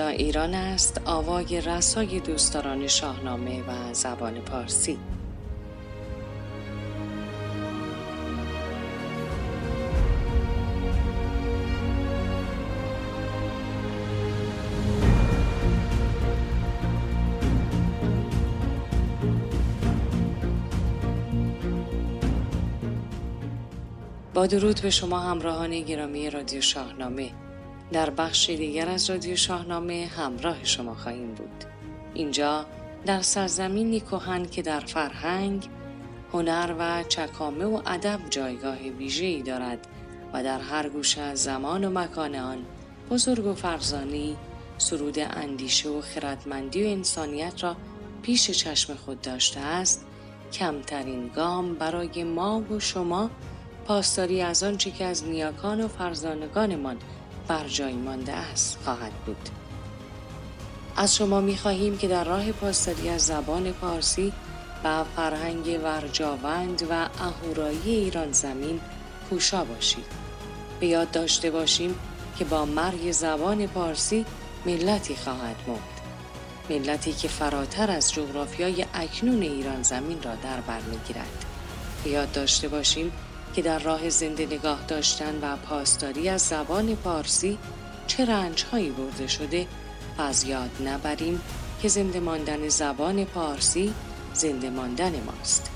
ایران است آوای رسای دوستداران شاهنامه و زبان پارسی. با درود به شما همراهان گرامی رادیو شاهنامه. در بخش دیگر از رادیو شاهنامه همراه شما خواهیم بود. اینجا در سرزمینی کهن که در فرهنگ، هنر و چکامه و ادب جایگاه ویژه‌ای دارد و در هر گوشه از زمان و مکان آن بزرگ و فرزانی سرود اندیشه و خردمندی و انسانیت را پیش چشم خود داشته است کمترین گام برای ما و شما پاسداری از آنچه که از نیاکان و فرزانگانمان بر جای مانده است خواهد بود. از شما می خواهیم که در راه پاسداری از زبان پارسی و فرهنگ ورجاوند و اهورایی ایران زمین کوشا باشید. به یاد داشته باشیم که با مرگ زبان پارسی ملتی خواهد مرد. ملتی که فراتر از جغرافیای اکنون ایران زمین را در بر می‌گیرد. به یاد داشته باشیم که در راه زنده نگاه داشتن و پاسداری از زبان پارسی چه رنجهایی برده شده و از یاد نبریم که زنده ماندن زبان پارسی زنده ماندن ماست.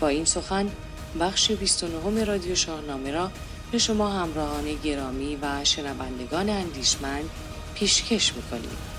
با این سخن بخش 29 رادیو شاهنامه را به شما همراهان گرامی و شنوندگان اندیشمند پیشکش می‌کنیم.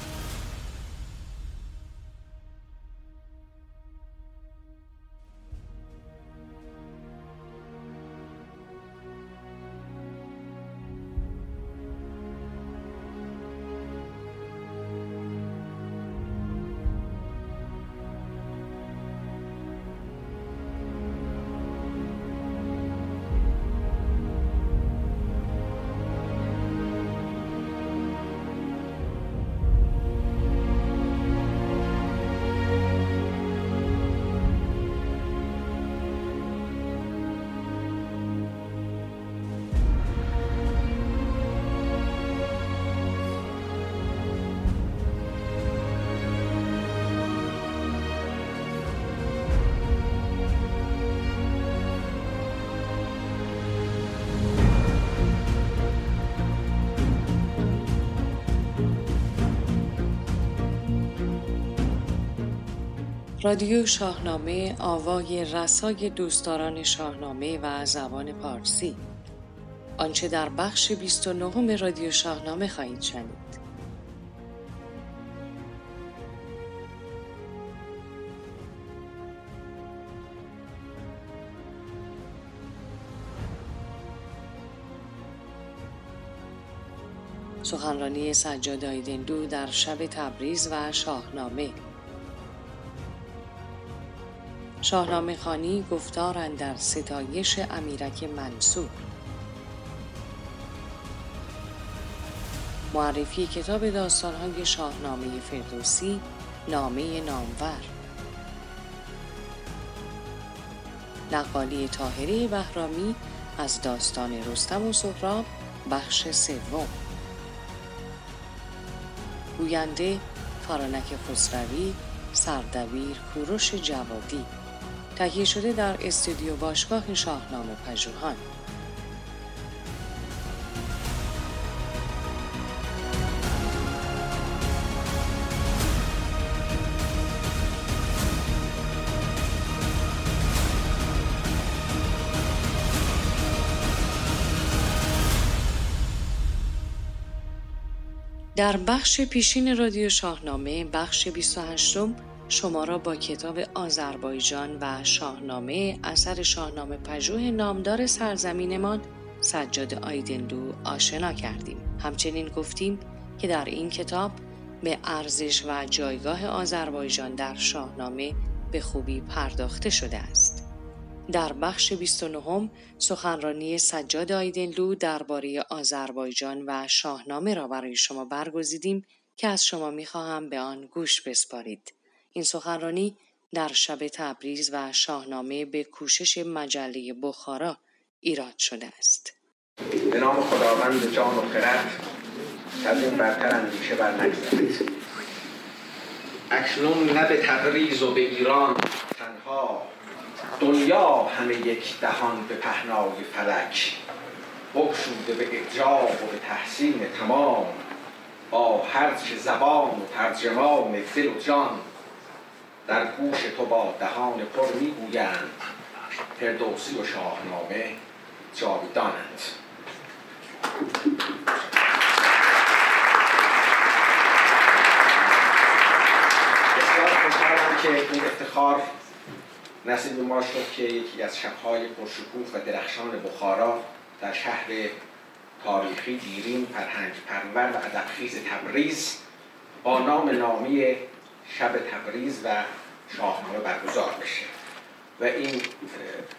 رادیو شاهنامه آوای رسای دوستداران شاهنامه و زبان پارسی. آنچه در بخش 29 رادیو شاهنامه خواهید شنید. سخنرانی سجاد آیدندو در شب تبریز و شاهنامه. شاهنامه خانی گفتار در ستایش امیرک منصور. معرفی کتاب داستانهای شاهنامه فردوسی نامه نامور. نقالی تاهری بهرامی از داستان رستم و سهراب بخش سوم. گوینده فرانک خسروی سردبیر کوروش جوادی. تهیه شده در استودیو باشگاه شاهنامه پژوهان. در بخش پیشین رادیو شاهنامه بخش 28 شما را با کتاب آذربایجان و شاهنامه اثر شاهنامه پژوه نامدار سرزمینمان سجاد آیدنلو آشنا کردیم. همچنین گفتیم که در این کتاب به ارزش و جایگاه آذربایجان در شاهنامه به خوبی پرداخته شده است. در بخش 29 سخنرانی سجاد آیدنلو درباره آذربایجان و شاهنامه را برای شما برگزیدیم که از شما می‌خواهم به آن گوش بسپارید. این سخنرانی در شب تبریز و شاهنامه به کوشش مجله بخارا ایراد شده است. به نام خداوند جان و خرد از این برتر اندیشه بر اکنون نه به تبریز و به ایران تنها دنیا همه یک دهان به پهنای فلک بگشوده به اعجاب و به تحسین تمام با هرچه زبان و ترجمان دل و جان در گوش تو با دهان پر می‌گویند. فردوسی و شاهنامه جاویدانند بسیار خوشحالم که این افتخار نصیب ما شد که یکی از شبهای پرشکوه و درخشان بخارا در شهر تاریخی دیرین فرهنگ پرور و ادبخیز تبریز با نام نامی شب تبریز و شاهنامه برگزار بشه. و این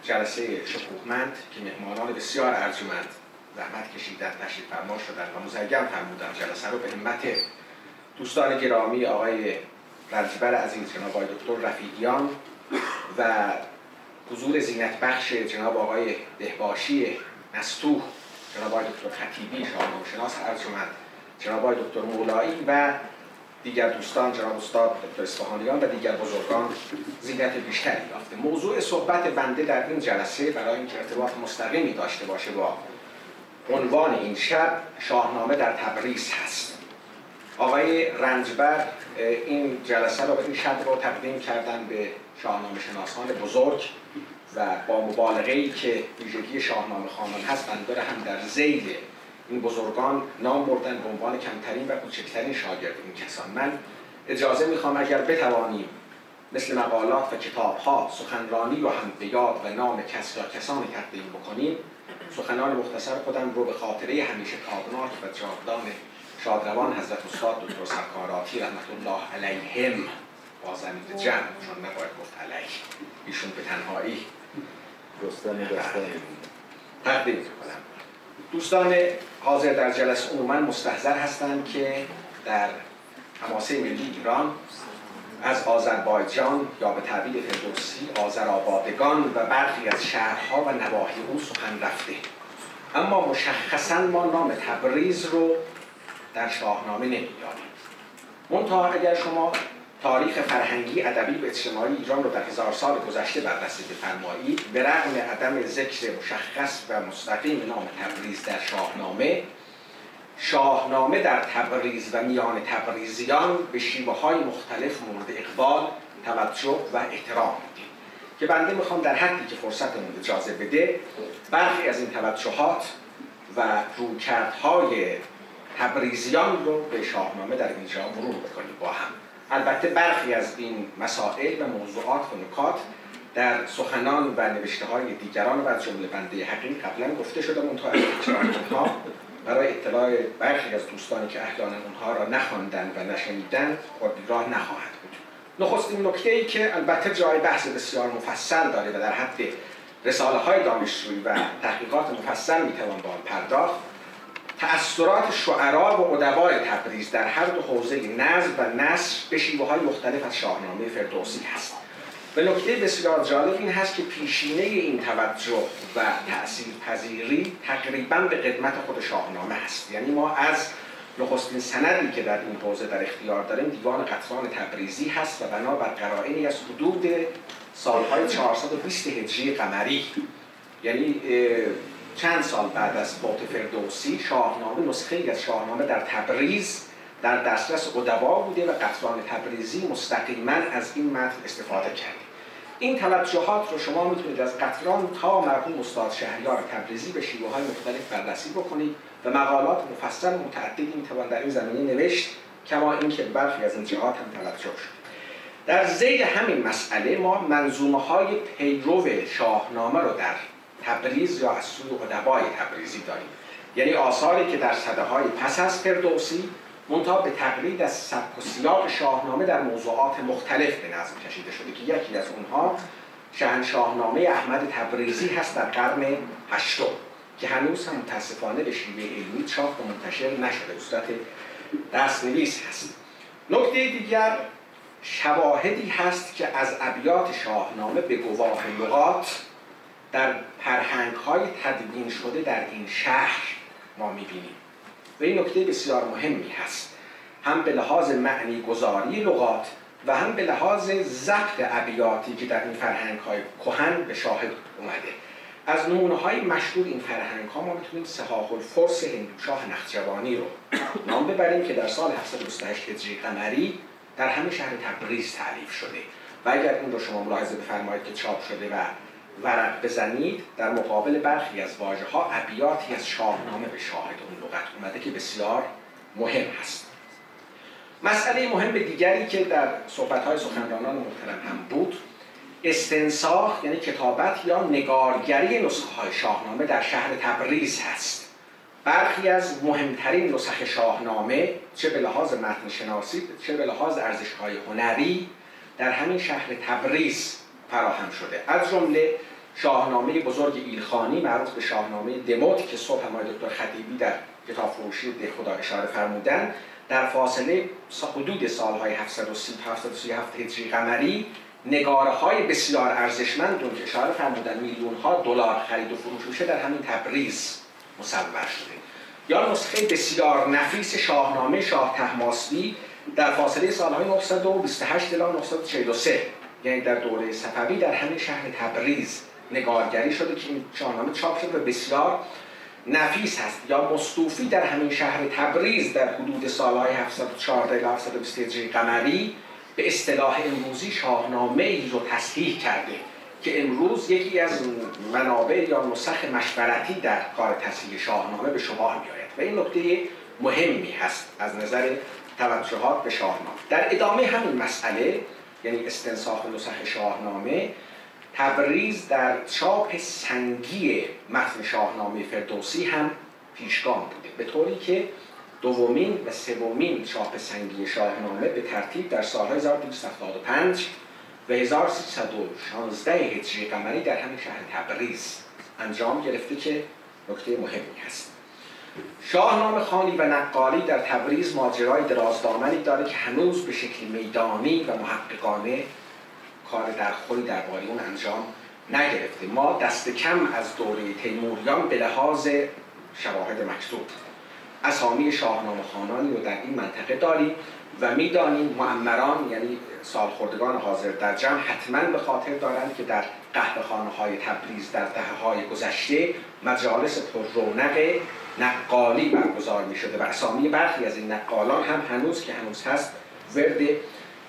جلسه شکوهمند که مهمانان بسیار ارجمند زحمت کشیدن تشریف فرما شدن و مزیم فرمودن جلسه رو به همت دوستان گرامی آقای رنجبر عزیز جناب آقای دکتر رفیقیان و حضور زینت بخش جناب آقای بهباشی نستوه جناب آقای دکتر خطیبی شاهنامه شناس ارجمند جناب آقای دکتر مولایی و دیگر دوستان جناب استاد دکتر اصفهانیان و دیگر بزرگان زینت بیشتری یافته. موضوع صحبت بنده در این جلسه برای اینکه ارتباط مستقیمی داشته باشه با عنوان این شب شاهنامه در تبریز هست. آقای رنجبر این جلسه رو به این شب رو تقدیم کردن به شاهنامه شناسان بزرگ و با مبالغه ای که ویژگی شاهنامه خانان هست بنده هم در زیل این بزرگان نام بردن به عنوان کمترین و کوچکترین شاگرد این کسان. من اجازه می‌خوام اگر بتوانیم مثل مقالات و کتاب ها سخنرانی و هم و نام کس یا کسانی تقدیم بکنیم سخنان مختصر خودم رو به خاطره همیشه تابناک و جاودان شادروان حضرت استاد دکتر سرکاراتی رحمت الله علیهم با زمین جمع چون نباید گفت علیه. ایشون به تنهایی تقدیم کنم دوستان حاضر در جلسه عموما مستحضر هستند که در حماسه ملی ایران از آذربایجان یا به تعبیر فردوسی آذرآبادگان و برخی از شهرها و نواحی او سخن رفته. اما مشخصا ما نام تبریز رو در شاهنامه نمی‌دانیم. منتها اگر شما تاریخ فرهنگی ادبی و اجتماعی ایران رو در هزار سال گذشته بررسی بفرمایید به رغم عدم ذکر مشخص و مستقیم نام تبریز در شاهنامه شاهنامه در تبریز و میان تبریزیان به شیوه های مختلف مورد اقبال توجه و احترام میدیم که بنده می‌خوام در حدی که فرصتمون اجازه بده برخی از این توجهات و رویکردهای تبریزیان رو به شاهنامه در اینجا مرور بکنیم با هم. البته برخی از این مسائل و موضوعات و نکات در سخنان و نوشته های دیگران و از جمله بنده حقیق قبلا گفته شده منتها اونها. برای اطلاع برخی از دوستانی که اهلان اونها را نخواندن و نشنیدن راه نخواهد بود. نخستین نکته ای که البته جای بحث بسیار مفصل داره و در حد رساله های دانشجویی و تحقیقات مفصل می‌توان با آن پرداخت تأثیرات شعرا و ادبای تبریز در هر دو حوزه نظم و نصر به شیوه های مختلف از شاهنامه فردوسی هست به نکته بسیار جالب این هست که پیشینه این توجه و تأثیر پذیری تقریبا به قدمت خود شاهنامه هست. یعنی ما از نخستین سندی که در این حوزه در اختیار داریم دیوان قطران تبریزی هست و بنابر قرائنی از حدود سالهای 420 هجری قمری. یعنی چند سال بعد از فوت فردوسی شاهنامه نسخه از شاهنامه در تبریز در دسترس ادبا بوده و قطران تبریزی مستقیما از این متن استفاده کرده این توجهات رو شما می‌تونید از قطران تا مرحوم استاد شهریار تبریزی به شیوه های مختلف بررسی بکنید و مقالات مفصل متعددی می‌توان در این زمینه نوشت کما اینکه برخی از این جهات هم توجه شد. در زید همین مسئله ما منظومه های پیرو شاهنامه رو در تبریز یا از سوی ادبای تبریزی داریم. یعنی آثاری که در صده های پس از فردوسی منتها به تقلید از سبک و سیاق شاهنامه در موضوعات مختلف به نظم کشیده شده که یکی از اونها شاهنامه احمد تبریزی هست در قرن هشتم که هنوز هم متاسفانه به شیوه علمی چاپ و منتشر نشده. صورت دستنویس هست. نکته دیگر شواهدی هست که از ابیات شاهنامه به گواه لغات در فرهنگ های تدوین شده در این شهر ما می‌بینیم. و این نکته بسیار مهمی هست. هم به لحاظ معنی گذاری لغات و هم به لحاظ ضبط ابیاتی که در این فرهنگ های کهن به شاهد اومده. از نمونه های مشهور این فرهنگ ها ما می‌تونیم سهاح الفرس هندوشاه نخجوانی رو نام ببریم که در سال 728 هجری قمری در همه شهر تبریز تعلیف شده. و اگر این رو شما ملاحظه بفرمایید که چاپ شده و ورق بزنید در مقابل برخی از واژه ها ابیاتی از شاهنامه به شاهد اون لغت اومده که بسیار مهم هست. مسئله مهم دیگری که در صحبت های سخنرانان محترم هم بود استنساخ یعنی کتابت یا نگارگری نسخه های شاهنامه در شهر تبریز هست. برخی از مهمترین نسخه شاهنامه چه به لحاظ متن شناسی چه به لحاظ ارزش های هنری در همین شهر تبریز فراهم شده. از جمله شاهنامه بزرگ ایلخانی معروف به شاهنامه دموت که صبح همای دکتر خطیبی در کتاب فروشی ده خدا اشاره فرمودن در فاصله حدود سالهای 730 تا 737 هجری قمری نگاره های بسیار ارزشمند که اشاره فرمودن میلیون ها دلار خرید و فروش میشه در همین تبریز مصور شده. یا نسخه بسیار نفیس شاهنامه شاه تحماسبی در فاصله سالهای 928 الی 943 یعنی در دوره صفوی در همین شهر تبریز نگارگری شده که این شاهنامه چاپ شده و بسیار نفیس هست یا مستوفی در همین شهر تبریز در حدود سالهای 714 الی 720 هجری قمری به اصطلاح امروزی شاهنامه ای رو تصحیح کرده که امروز یکی از منابع یا نسخ مشورتی در کار تصحیح شاهنامه به شما میآید و این نکته مهمی هست از نظر توجهات به شاهنامه. در ادامه همین مسئله یعنی استنساخ نسخ شاهنامه تبریز در چاپ سنگی متن شاهنامه فردوسی هم پیشگام بوده. به طوری که دومین و سومین چاپ سنگی شاهنامه به ترتیب در سالهای 1275 و 1316 هجری قمری در همین شهر تبریز انجام گرفته که نکته مهمی هست. شاهنامه خانی و نقالی در تبریز ماجرای درازدامنی داره که هنوز به شکل میدانی و محققانه کار در خوری درباره اون انجام نگرفته. ما دست کم از دوره تیموریان به لحاظ شواهد مکتوب اسامی شاهنامه خانانی رو در این منطقه داریم و می‌دانیم معمران یعنی سالخوردگان حاضر در جمع حتما به خاطر دارند که در قهوه‌خانه های تبریز در دهه های گذشته مجالس پر رونق نقالی برگزار می شده و اسامی برخی از این نقالان هم هنوز که هنوز هست ورد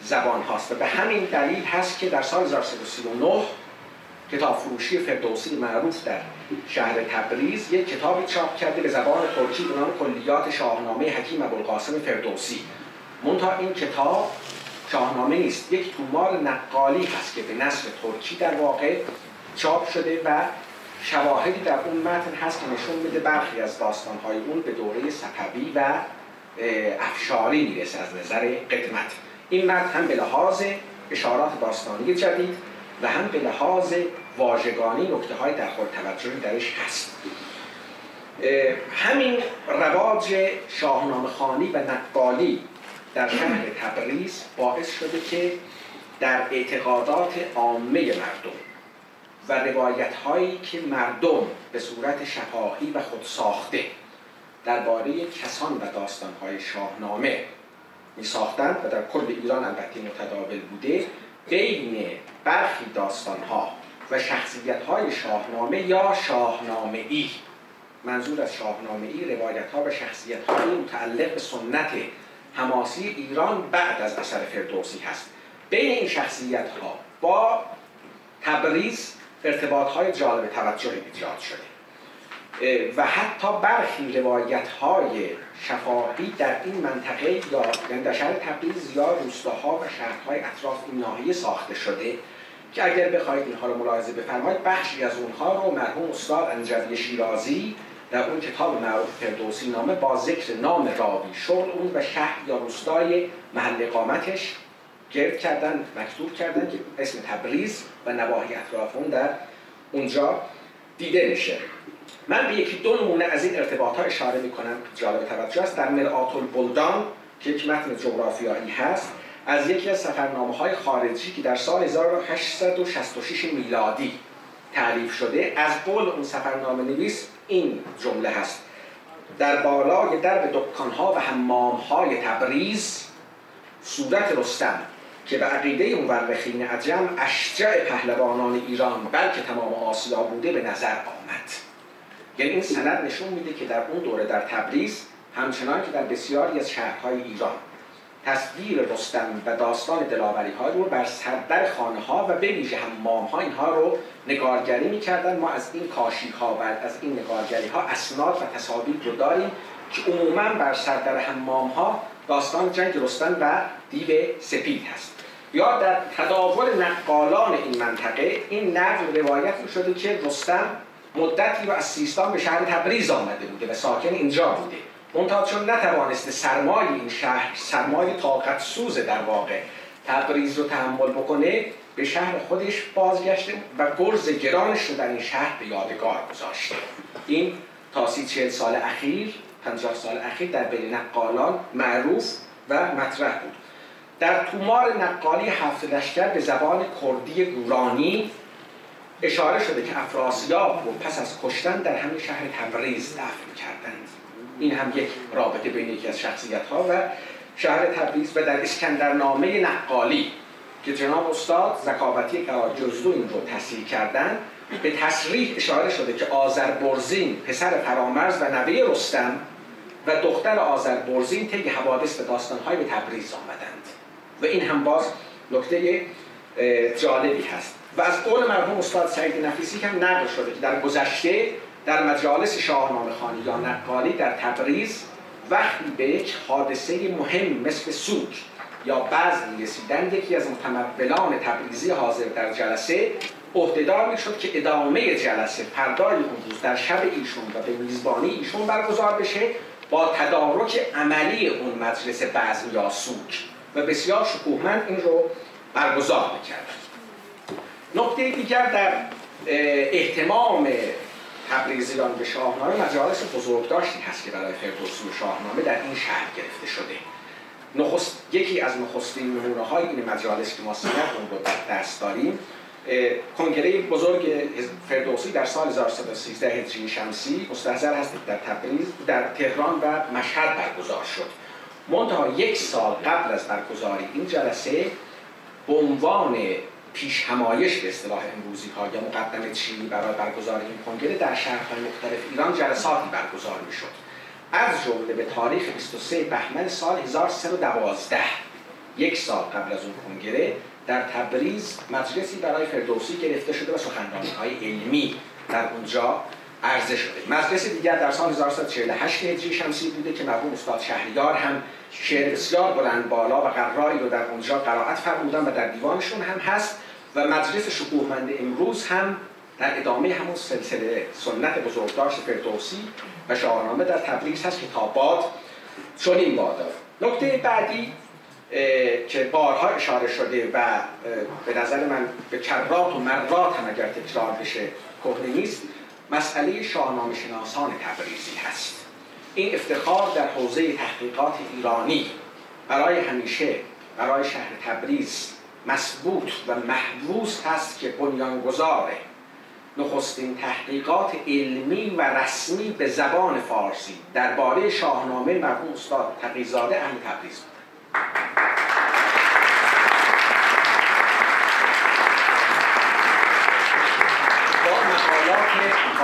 زبان هاست. و به همین دلیل هست که در سال 1339 کتاب فروشی فردوسی معروف در شهر تبریز یک کتابی چاپ کرده به زبان ترکی به نام کلیات شاهنامه حکیم ابوالقاسم فردوسی. منتها این کتاب شاهنامه نیست یک تومار نقالی هست که به نصف ترکی در واقع چاپ شده و شواهدی در اون متن هست که نشون میده برخی از داستانهای اون به دوره صفوی و افشاری می‌رسه از نظر قدمت. این متن هم به لحاظ اشارات داستانی جدید و هم به لحاظ واژگانی نکته های در خور توجهی درش هست. همین رواج شاهنامه خانی و نقالی در شهر تبریز باعث شده که در اعتقادات عامه مردم و روایت هایی که مردم به صورت شفاهی و خود ساخته درباره کسان و داستان های شاهنامه می ساختند و در کل ایران البته متداول بوده بین برخی داستان ها و شخصیت های شاهنامه یا شاهنامه ای منظور از شاهنامه ای روایت ها و شخصیت های متعلق به سنت حماسی ایران بعد از اثر فردوسی هست. بین این شخصیت ها با تبریز ارتباط های جالب توجهی ایجاد شده. و حتی برخی روایت های شفاهی در این منطقه یا یعنی در شهر تبریز یا روستاها و شهرهای اطراف این ناحیه ساخته شده که اگر بخواید اینها رو ملاحظه بفرمایید بخشی از اونها رو مرحوم استاد انجوی شیرازی در اون کتاب معروف فردوسی نامه با ذکر نام راوی شغل اون و شهر یا روستای محل اقامتش گرد کردن مکتوب کردن که اسم تبریز و نواحی اطراف اون در اونجا دیده میشه. من به یکی دو نمونه از این ارتباط ها اشاره می‌کنم. جالب توجه است. در مرآت البلدان که یک متن جغرافیایی هست از یکی از سفرنامه های خارجی که در سال 1866 میلادی تعریف شده از قول اون سفرنامه نویس این جمله هست. در بالای درب دکانها و حمامهای تبریز صورت رستم. که به عقیده مورخین عجم اشجع پهلوانان ایران بلکه تمام آسیا بوده به نظر آمد. یعنی این سند نشون میده که در اون دوره در تبریز همچنان که در بسیاری از شهرهای ایران تصویر رستم و داستان دلاوری ها رو بر سردر خانه ها و به ویژه حمام ها اینها رو نگارگری می‌کردن. ما از این کاشی ها و از این نگارگری ها اسناد و تصاویر رو داریم که عموما بر سردر حمام ها داستان جنگ رستم و دیو سپید هست. یا در تداول نقالان این منطقه این نقل روایت شده که رستم مدتی رو از سیستان به شهر تبریز آمده بوده و ساکن اینجا بوده. منتها چون نتوانسته سرمای این شهر سرمای طاقت سوز در واقع تبریز رو تحمل بکنه به شهر خودش بازگشته و گرز گرانش رو در این شهر به یادگار گذاشته. این تا سی چهل سال اخیر پنجاه سال اخیر در بین نقالان معروف و مطرح بود. در تومار نقالی هفت لشکر به زبان کردی گورانی اشاره شده که افراسیاب رو پس از کشتن در همین شهر تبریز دفن کردند. این هم یک رابطه بین یکی از شخصیت ها و شهر تبریز و در اسکندرنامه نقالی که جناب استاد زکاوتی جزدو این رو تصریح کردن به تصریح اشاره شده که آذربرزین پسر فرامرز و نوه رستم و دختر آذربرزین طی حوادث و داستانهای به تبریز آمدند. و این هم باز نکته جالبی هست. و از قول مرحوم استاد سعید نفیسی هم نقل شده که در گذشته در مجالس شاهنامه خانی یا نقالی در تبریز وقتی به یک حادثه مهم مثل سوک یا بزن رسیدن یکی از متمولان تبریزی حاضر در جلسه عهدهدار می‌شد که ادامه جلسه پردای اون روز در شب ایشون و به میزبانی ایشون برگزار بشه با تدارک عملی اون مجلس بزن یا سوک و بسیار شکوهمند این رو برگزار می‌کردن نقطه دیگر در احتمام تبریزیان به شاهنامه مجالس بزرگداشتی هست که برای فردوسی شاهنامه در این شهر گرفته شده. نخست، یکی از نخستین نمونه های این مجالس که ما سنت اون رو در دست داریم کنگره بزرگ فردوسی در سال 1113 هجری شمسی مستحضر هست در تبریز در تهران و مشهد برگزار شد. منتها یک سال قبل از برگزاری این جلسه به عنوان پیش همایش به اصطلاح امروزی ها یا مقدم چینی برای برگزاری این کنگره در شهرهای مختلف ایران جلساتی برگزار می شد از جمله به تاریخ 23 بهمن سال 1312 یک سال قبل از اون کنگره در تبریز مجلسی برای فردوسی گرفته شده و سخنرانی های علمی در اونجا عرضه شده. مجلس دیگر در سال 1948 هجری شمسی بوده که مرحوم استاد شهریار هم شعر بسیار بلند بالا و قرایی رو در اونجا قرائت فرمودن و در دیوانشون هم هست و مجلس شکوهمند امروز هم در ادامه همون سلسله سنت بزرگداشت فردوسی و شاهنامه در تبریز هست که تا باد چنین بادا نکته بعدی که بارها اشاره شده و به نظر من به کرات و مرات هم اگر تکرار بشه کهنه نیست مسئله شاهنامه شناسان تبریزی هست. این افتخار در حوزه تحقیقات ایرانی برای همیشه برای شهر تبریز مسبوط و محبوس هست که بنیانگذار نخستین تحقیقات علمی و رسمی به زبان فارسی درباره شاهنامه مرحوم استاد تقیزاده اهل تبریز بود.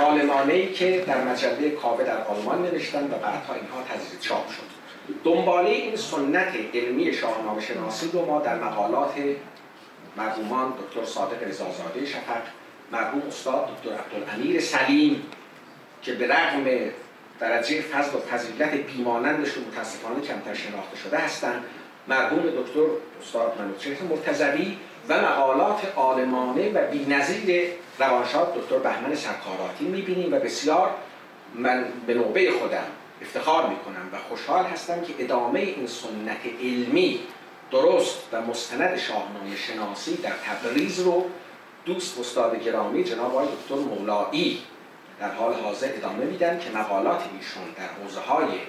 عالمانه ای که در مجله کاوه در آلمان نوشتن و بعدها اینها تجدید چاپ شد. دنباله این سنت علمی شاهنامه شناسی رو ما در مقالات مرحومان دکتر صادق رضازاده شفق مرحوم استاد دکتر عبدالامیر سلیم که به رغم درجه فضل و فضیلت بیمانندشون متاسفانه کمتر شناخته شده هستند مرحوم دکتر استاد منوچهر مرتضوی و مقالات عالمانه و بینظیر روانشاد دکتر بهمن سرکاراتی می‌بینیم و بسیار من به نوبه خودم افتخار می‌کنم و خوشحال هستم که ادامه این سنت علمی درست و مستند شاهنامه شناسی در تبریز رو دوست استاد گرامی جناب آقای دکتر مولایی در حال حاضر ادامه میدن که مقالات ایشون در حوزه های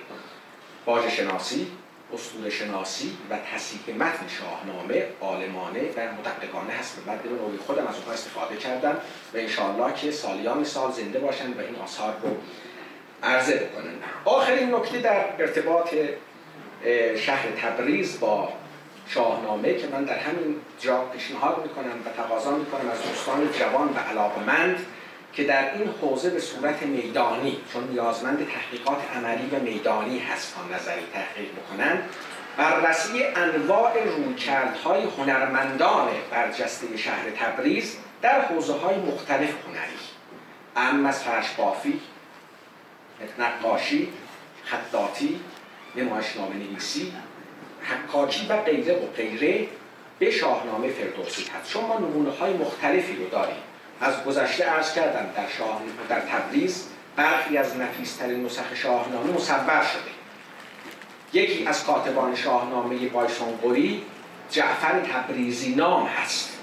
باج شناسی اصول شناسی و تصحیح متن شاهنامه عالمانه و مدققانه هست. و بعد نوعی خودم از اونها استفاده کردم و انشاءالله که سالیان سال زنده باشن و این آثار رو عرضه بکنن. آخرین نکته در ارتباط شهر تبریز با شاهنامه که من در همین جا پیشنهاد می‌کنم و تقاضا می‌کنم از دوستان جوان و علاقمند که در این حوزه به صورت میدانی چون نیازمند تحقیقات عملی و میدانی هست تا نظری تحقیق بکنن بررسی انواع رویکردهای هنرمندان برجسته شهر تبریز در حوزه های مختلف هنری. ام از فرش بافی نقاشی خطاطی نمایشنامه نویسی حکاکی و غیره و غیره به شاهنامه فردوسی هست چون ما نمونه های مختلفی رو داریم. از گذشته عرض کردم در شاه در تبریز برخی از نفیسترین نسخ شاهنامه مصور شده. یکی از کاتبان شاهنامه بایسونقوری جعفر تبریزی نام هست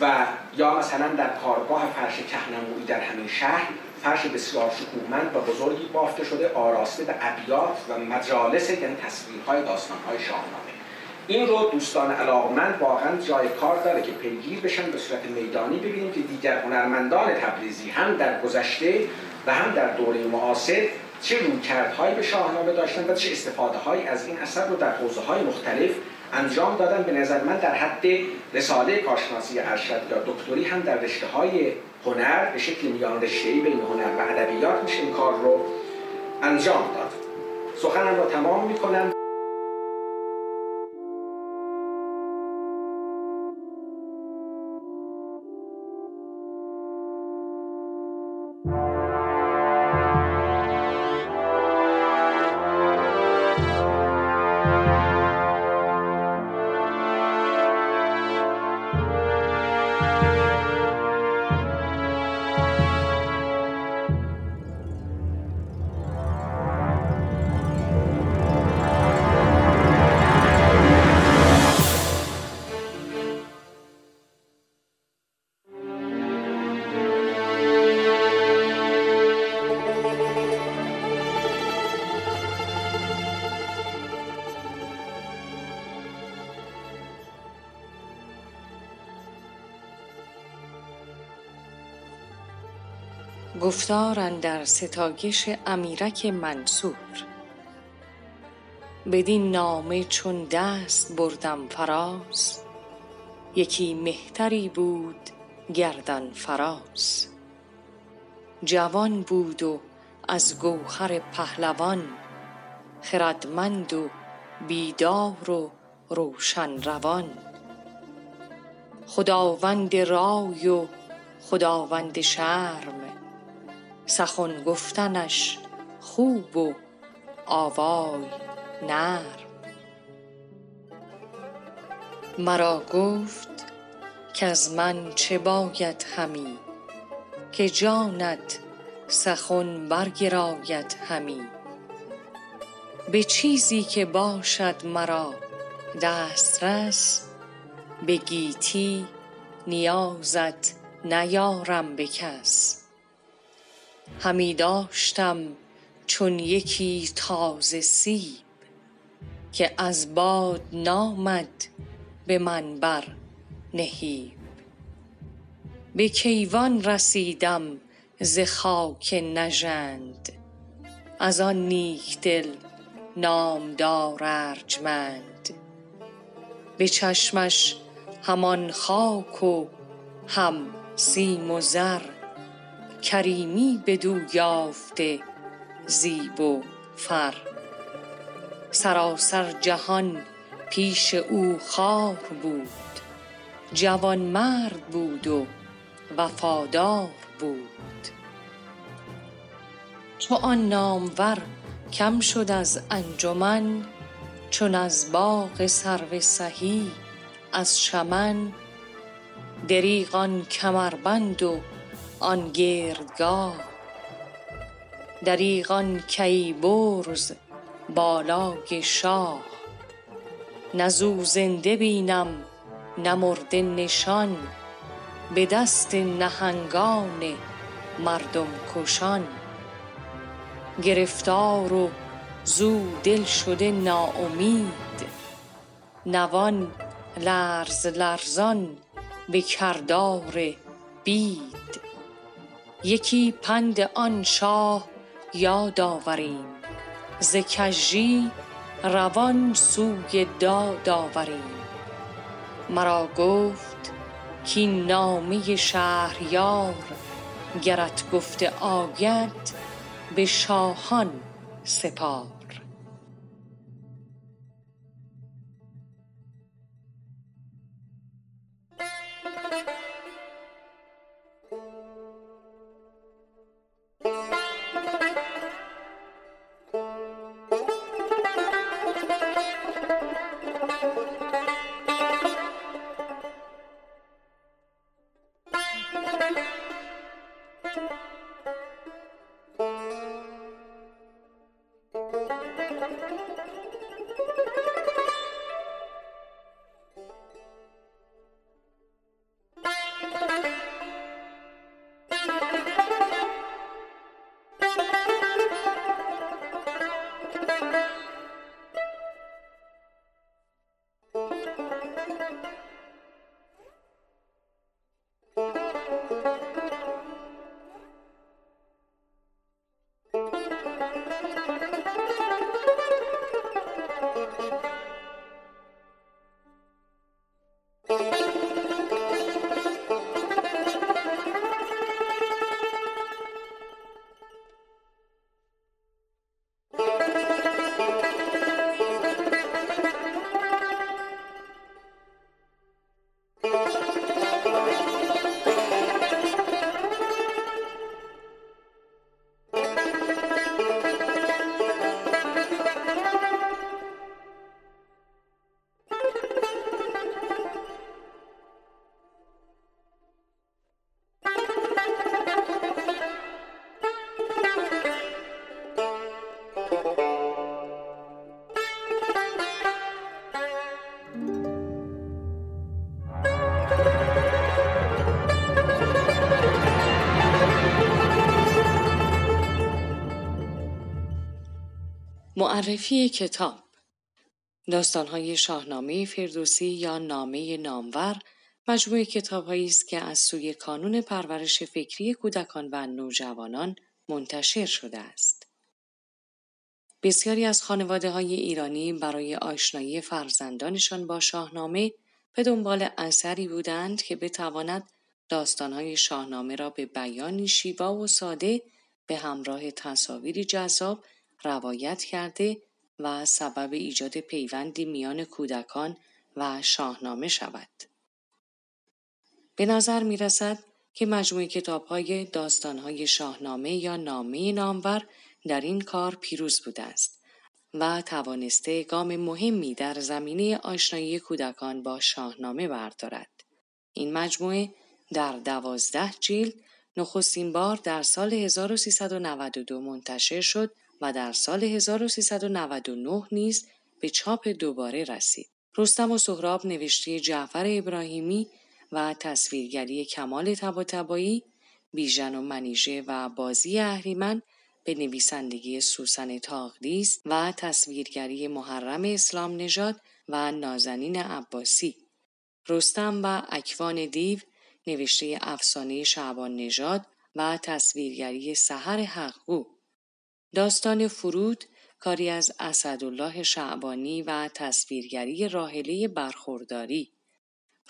و یا مثلا در کارگاه فرش کهنمویی در همین شهر فرش بسیار شکوهمند و بزرگی بافته شده آراسته به ابیات و مجالس یعنی تصویرهای داستانهای شاهنامه. این رو دوستان علاقمند واقعا جای کار داره که پیگیر بشن به صورت میدانی ببینیم که دیگر هنرمندان تبریزی هم در گذشته و هم در دوره معاصر چه رویکردهایی به شاهنامه داشتن و چه استفاده هایی از این اثر رو در حوزه های مختلف انجام دادن. به نظر من در حد رساله کارشناسی ارشد یا دکتری هم در رشته های هنر به شکل میان رشته‌ای بین هنر و ادبیات میشه این کار رو انجام داد. سخنم را تمام می‌کنم. گفتار در ستایش امیرک منصور. بدین نامه چون دست بردم فراز یکی مهتری بود گردن فراز. جوان بود و از گوهر پهلوان خردمند و بیدار و روشن روان. خداوند رای و خداوند شرم سخن گفتنش خوب و آوای نرم. مرا گفت که از من چه باید همی که جانت سخن برگراید همی. به چیزی که باشد مرا دسترس به گیتی نیازت نیارم به کس. همی داشتم چون یکی تازه سیب که از باد نامد به من بر نهیب. به کیوان رسیدم ز خاک نژند از آن نیک دل نامدار ارجمند. به چشمش همان خاک و هم سیم و زر کریمی بدو یافته زیب و فر. سراسر جهان پیش او خار بود جوانمرد بود و وفادار بود. چو آن نامور کم شد از انجمن چون از باغ سرو سهی از چمن. دریغ آن کمربند و آن گردگاه. دریغ آن کیبرز بالای شاه. نه زنده بینم نه نشان. به دست نهنگان مردم کشان. گرفتار و زو دل شده ناامید. نوان لرز لرزان به کردار بید. یکی پند آن شاه یاد آوریم ز کژی روان سوی داد آوریم. مرا گفت کاین نامه شهریار گرت گفته آید به شاهان سپار. معرفی کتاب داستانهای شاهنامه فردوسی یا نامه نامور مجموعه کتابهایی است که از سوی کانون پرورش فکری کودکان و نوجوانان منتشر شده است. بسیاری از خانواده های ایرانی برای آشنایی فرزندانشان با شاهنامه به دنبال اثری بودند که بتواند داستانهای شاهنامه را به بیانی شیوا و ساده به همراه تصاویری جذاب روایت کرده و سبب ایجاد پیوندی میان کودکان و شاهنامه شود. به نظر می رسد که مجموعه کتاب های داستان های شاهنامه یا نامه نامور در این کار پیروز بوده است و توانسته گام مهمی در زمینه آشنایی کودکان با شاهنامه بردارد. این مجموعه در دوازده جلد نخستین بار در سال 1392 منتشر شد و در سال 1399 نیز به چاپ دوباره رسید. رستم و سهراب نوشته جعفر ابراهیمی و تصویرگری کمال تباتبایی بیژن و منیژه و بازی اهریمن به نویسندگی سوسن تاغلیس و تصویرگری محرم اسلام نژاد و نازنین عباسی رستم و اکوان دیو نوشته افسانه شعبان نژاد و تصویرگری سحر حقگو داستان فرود کاری از اسدالله شعبانی و تصویرگری راهله برخورداری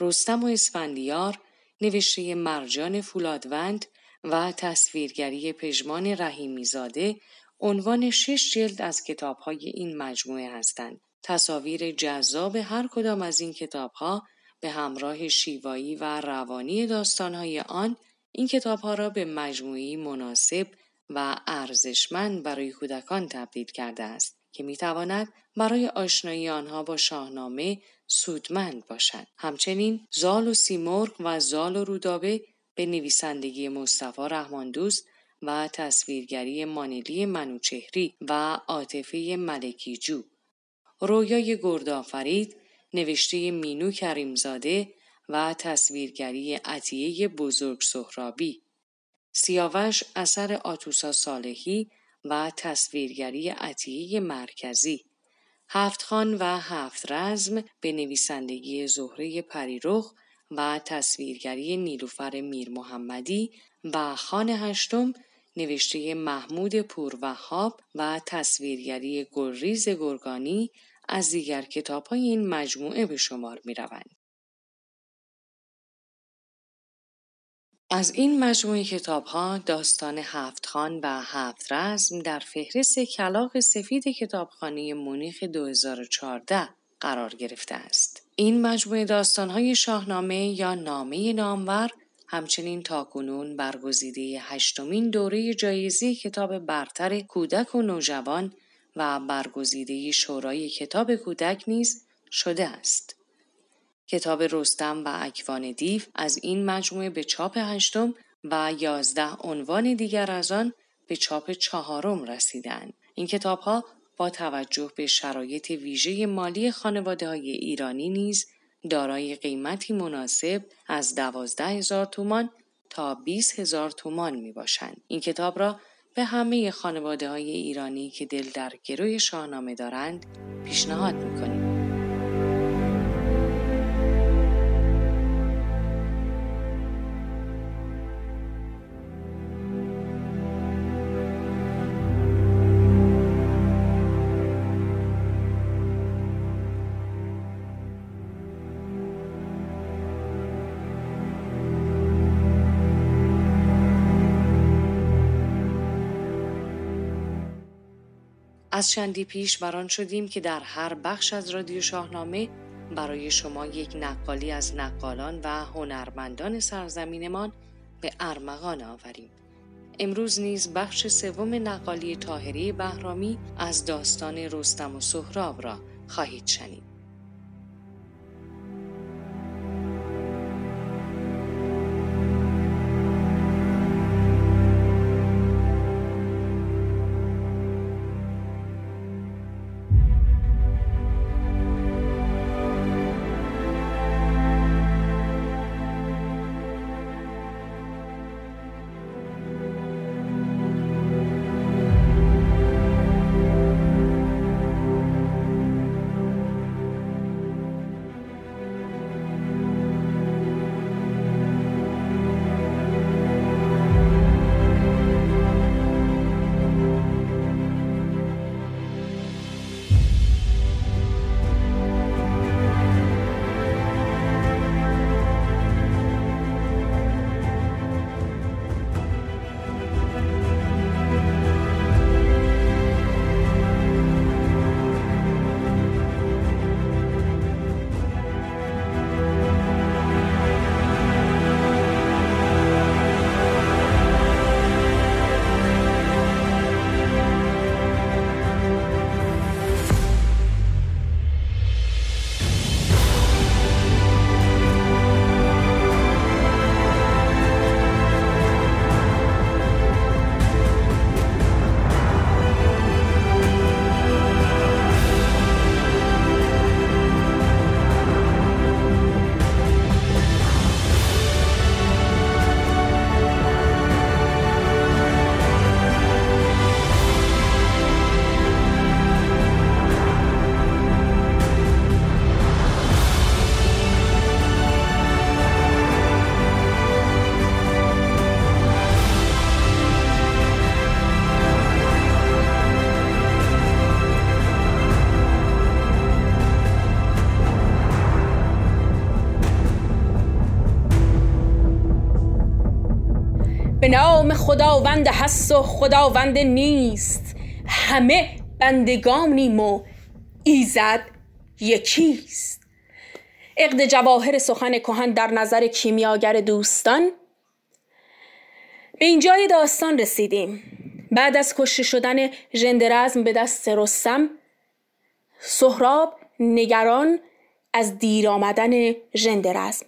رستم و اسفندیار نوشته مرجان فولادوند و تصویرگری پژمان رحیمیزاده عنوان شش جلد از کتابهای این مجموعه هستند. تصاویر جذاب هر کدام از این کتابها به همراه شیوایی و روانی داستانهای آن این کتابها را به مجموعی مناسب و ارزشمند برای کودکان تبدیل کرده است که می‌تواند برای آشنایی آنها با شاهنامه سودمند باشد. همچنین زال و سیمرغ و زال و رودابه به نویسندگی مصطفی رحمان دوست و تصویرگری مانیلی منوچهری و عاطفه ملکیجو رویای گردآفرید نوشته مینو کریمزاده و تصویرگری عطیه بزرگ سهرابی سیاوش اثر آتوسا صالحی و تصویرگری عطیه مرکزی هفت خان و هفت رزم به نویسندگی زهره پریرخ و تصویرگری نیلوفر میر محمدی و خان هشتم نوشته محمود پوروهاب و تصویرگری گلریز گرگانی از دیگر کتاب های این مجموعه به شمار می روند. از این مجموعه کتاب ها داستان هفت خان و هفت رزم در فهرست کلاق سفید کتابخانه مونیخ 2014 قرار گرفته است. این مجموعه داستانهای شاهنامه یا نامه نامور همچنین تاکنون برگزیده هشتمین دوره جایزی کتاب برتر کودک و نوجوان و برگزیده شورای کتاب کودک نیز شده است. کتاب رستم و اکوان دیو از این مجموعه به چاپ هشتم و یازده عنوان دیگر از آن به چاپ چهارم رسیدند. این کتابها با توجه به شرایط ویژه مالی خانواده های ایرانی نیز دارای قیمتی مناسب از دوازده هزار تومان تا 20 هزار تومان می باشند. این کتاب را به همه خانواده های ایرانی که دل در گروی شاهنامه دارند پیشنهاد می کنیم. از چندی پیش بران شدیم که در هر بخش از رادیو شاهنامه برای شما یک نقالی از نقالان و هنرمندان سرزمینمان به ارمغان آوریم. امروز نیز بخش سوم نقالی تاهری بهرامی از داستان رستم و سهراب را خواهید شنید. خداوند هست و خداوند نیست. همه بندگانیم و ایزد یکیست. عقد جواهر سخن کهن در نظر کیمیاگر دوستان. به اینجای داستان رسیدیم. بعد از کشته شدن ژندرزم به دست رستم سهراب نگران از دیر آمدن ژندرزم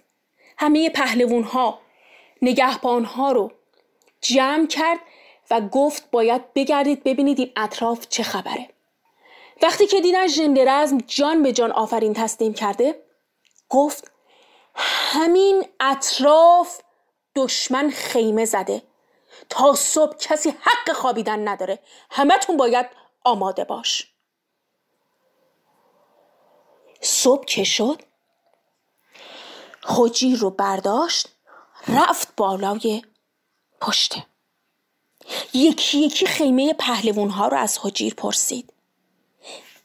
همه پهلوون ها نگهبان ها رو جمع کرد و گفت باید بگردید ببینید این اطراف چه خبره. وقتی که دیدن ژندرزم جان به جان آفرین تسلیم کرده گفت همین اطراف دشمن خیمه زده. تا صبح کسی حق خوابیدن نداره. همتون باید آماده باش. صبح که شد خوجی رو برداشت رفت بالای پشته یکی یکی خیمه پهلوون ها رو از حجیر پرسید.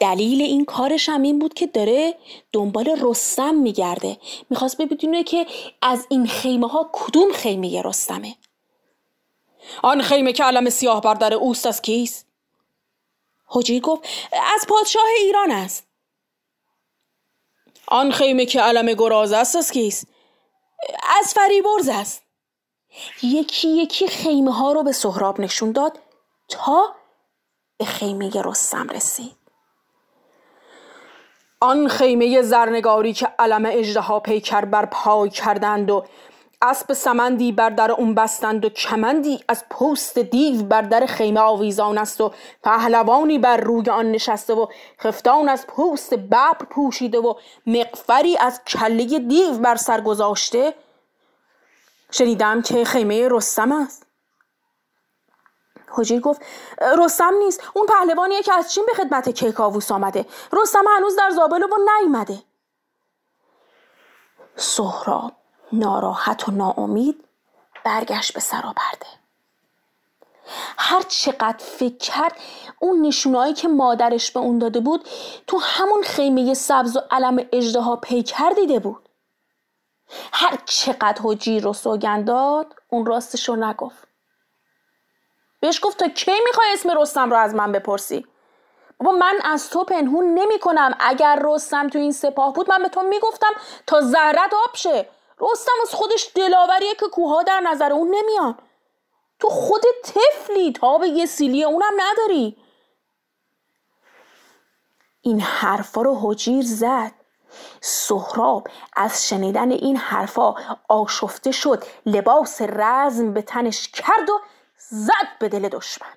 دلیل این کارش هم این بود که داره دنبال رستم میگرده. می‌خواست ببینه که از این خیمه ها کدوم خیمه رستمه. آن خیمه که علم سیاه بر در اوست از کیست؟ حجیر گفت از پادشاه ایران است. آن خیمه که علم گراز است از کیست؟ از فریبرز است. یکی یکی خیمه ها رو به سهراب نشون داد تا به خیمه رستم رسید. آن خیمه زرنگاری که علم اجدها پیکر بر پای کردند و اسب سمندی بر در اون بستند و کمندی از پوست دیو بر در خیمه آویزان است و پهلوانی بر روی آن نشسته و خفتان از پوست ببر پوشیده و مقفری از کله دیو بر سر گذاشته شنیدم که خیمه رستم است حجیر گفت رستم نیست. اون پهلوانیه که از چین به خدمت کیکاووس آمده. رستم هنوز در زابل و نیومده. سهراب ناراحت و ناامید برگشت به سراپرده هر چقدر فکر کرد اون نشونایی که مادرش به اون داده بود تو همون خیمه سبز و علم اجدها پیکر دیده بود. هر چقدر حجیر رو سوگن داد اون راستش رو نگفت. بهش گفت تا کی می‌خوای اسم رستم رو از من بپرسی؟ بابا من از تو پنهون نمی کنم اگر رستم تو این سپاه بود من به تو می‌گفتم تا زهرت آب شه. رستم از خودش دلاوریه که کوها در نظر اون نمیان. تو خود تفلی تا به یه سیلی اونم نداری. این حرفا رو حجیر زد. سهراب از شنیدن این حرفا آشفته شد لباس رزم به تنش کرد و زد به دل دشمن.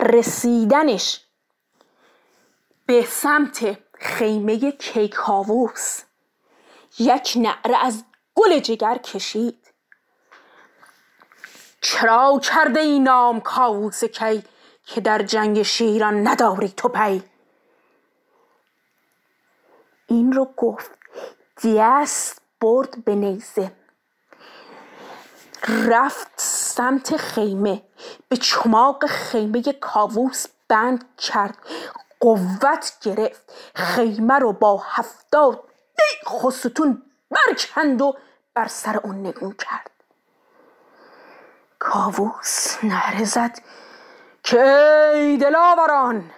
رسیدنش به سمت خیمه کیکاووس یک نعره از گل جگر کشید. چرا کرده ای نام کاووس کی که در جنگ شیران نداری تو پی؟ این رو گفت دست برد به نیزه. رفت سمت خیمه به چماق خیمه کاووس بند کرد قوت گرفت. خیمه رو با هفتاد خستون برکند و بر سر اون نگون کرد. کاووس نهره زد که ای دلاوران؟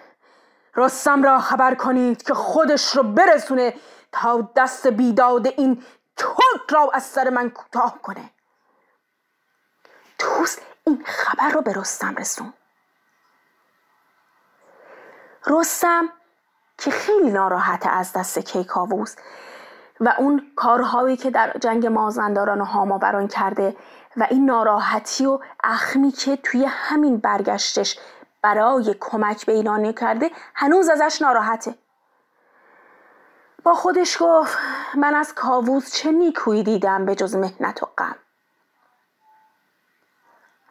رستم را خبر کنید که خودش رو برسونه تا دست بیداد این ترک را از سر من کوتاه کنه. توس این خبر رو به رستم رسون. رستم که خیلی ناراحته از دست کیکاووس و اون کارهایی که در جنگ مازنداران و هاماوران کرده و این ناراحتی و اخمی که توی همین برگشتش برای کمک به ایرانی کرده هنوز ازش ناراحته. با خودش گفت من از کاووس چه نیکویی دیدم به جز مهنت و غم.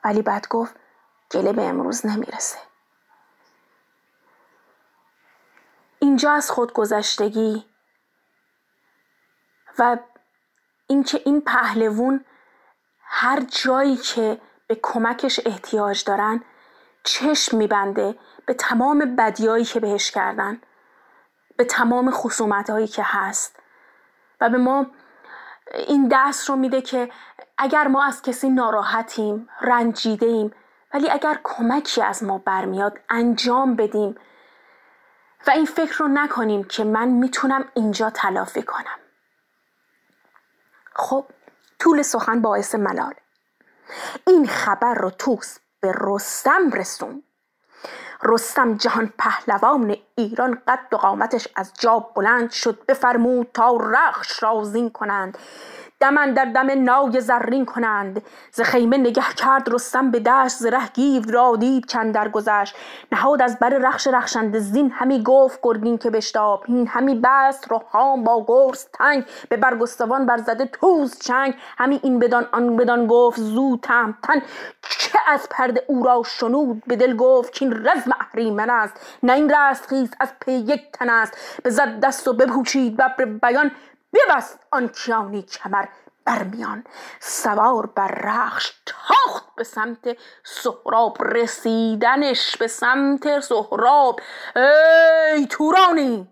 ولی بعد گفت گله به امروز نمی‌رسه. اینجا از خودگذشتگی و اینکه این پهلوون هر جایی که به کمکش احتیاج دارن چشم میبنده به تمام بدیایی که بهش کردن به تمام خصومت هایی که هست. و به ما این دست رو میده که اگر ما از کسی ناراحتیم رنجیده ایم ولی اگر کمکی از ما برمیاد انجام بدیم. و این فکر رو نکنیم که من می‌تونم اینجا تلافی کنم. خب طول سخن باعث ملال. این خبر رو توس. به رستم رسون رستم جهان پهلوان ایران قد و قامتش از جا بلند شد بفرمود تا رخش را زین کنند. دمن در دم نای زرین کنند. ز خیمه نگه کرد رستم به دشت ز ره گیو را دید چند در گذشت نهاد از بر رخش رخشنده زین همی گفت گرگین که بشتاب. این همی بست روحام با گرز تنگ. به برگستوان برزده توز چنگ. همی این بدان آن بدان گفت زود تن. چه از پرده او را شنود؟ به دل گفت که این رزم اهریمن است. نه این رستخیز از پی یک تن است. بزد دست و بپوشید ببر بیان. ببست آن کیانی کمر برمیان سوار بر رخش تاخت به سمت سهراب. رسیدنش به سمت سهراب. ای تورانی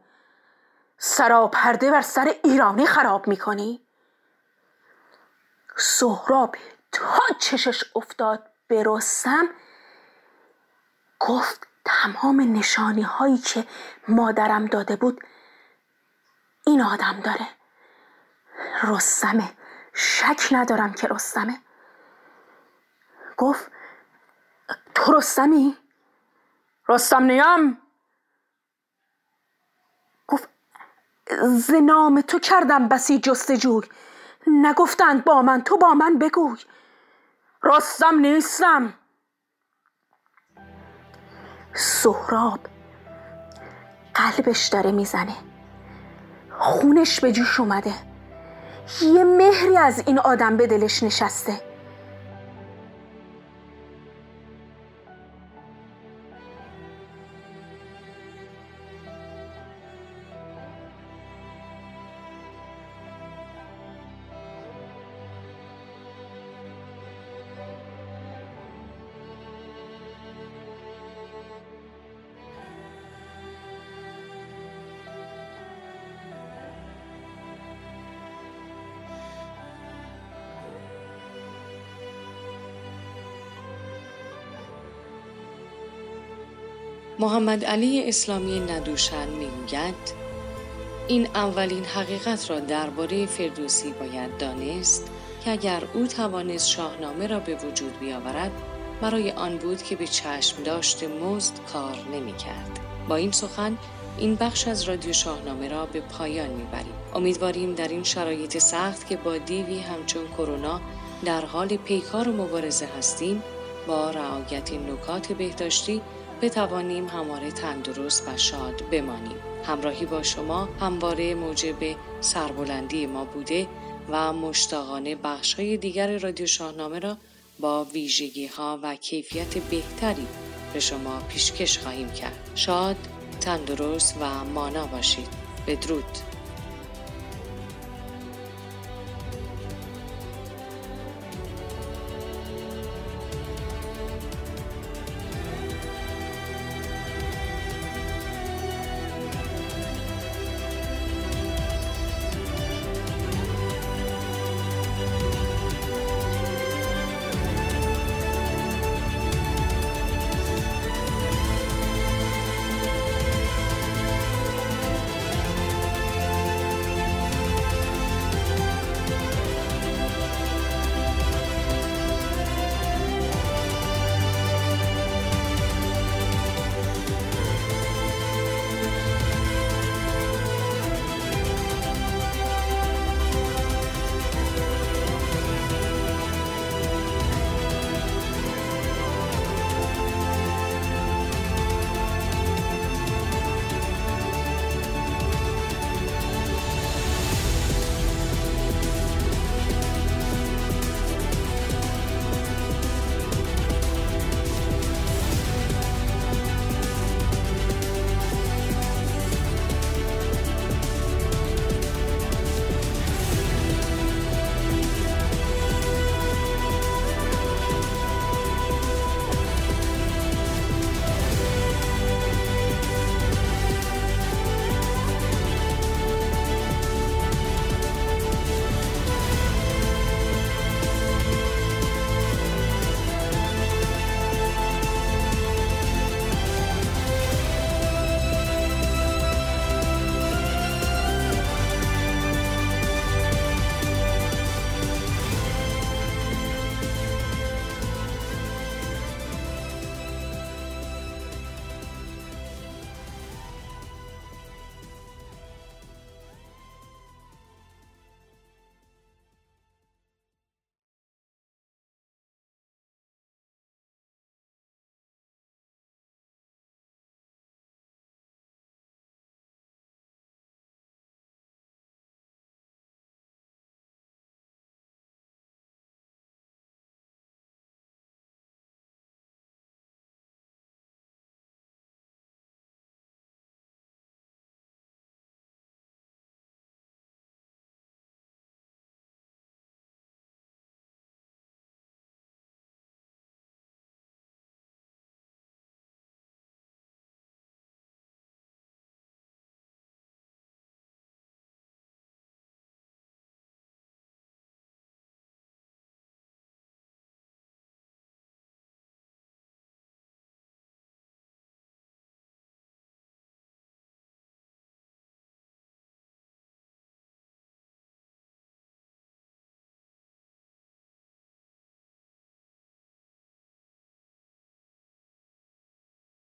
سراپرده بر سر ایرانی خراب می‌کنی؟ سهراب تا چشش افتاد به رستم گفت تمام نشانی هایی که مادرم داده بود این آدم داره. رستمه. شک ندارم که رستمه. گفت تو رستمی؟ رستم نیم. گفت ز نام تو کردم بسی جستجوی. نگفتند با من تو با من بگوی. رستم نیستم. سهراب قلبش داره می‌زنه. خونش به جوش اومده. یه مهری از این آدم به دلش نشسته. محمد علی اسلامی ندوشن می‌گوید این اولین حقیقت را درباره فردوسی باید دانست که اگر او توانست شاهنامه را به وجود بیاورد برای آن بود که به چشم داشت مزد کار نمی کرد. با این سخن این بخش از رادیو شاهنامه را به پایان می‌بریم. امیدواریم در این شرایط سخت که با دیوی همچون کرونا در حال پیکار و مبارزه هستیم با رعایت نکات بهداشتی بتوانیم همواره تندرست و شاد بمانیم. همراهی با شما همواره موجب سربلندی ما بوده و مشتاقانه بخش های دیگر رادیو شاهنامه را با ویژگی ها و کیفیت بهتری به شما پیشکش خواهیم کرد. شاد، تندرست و مانا باشید. بدرود.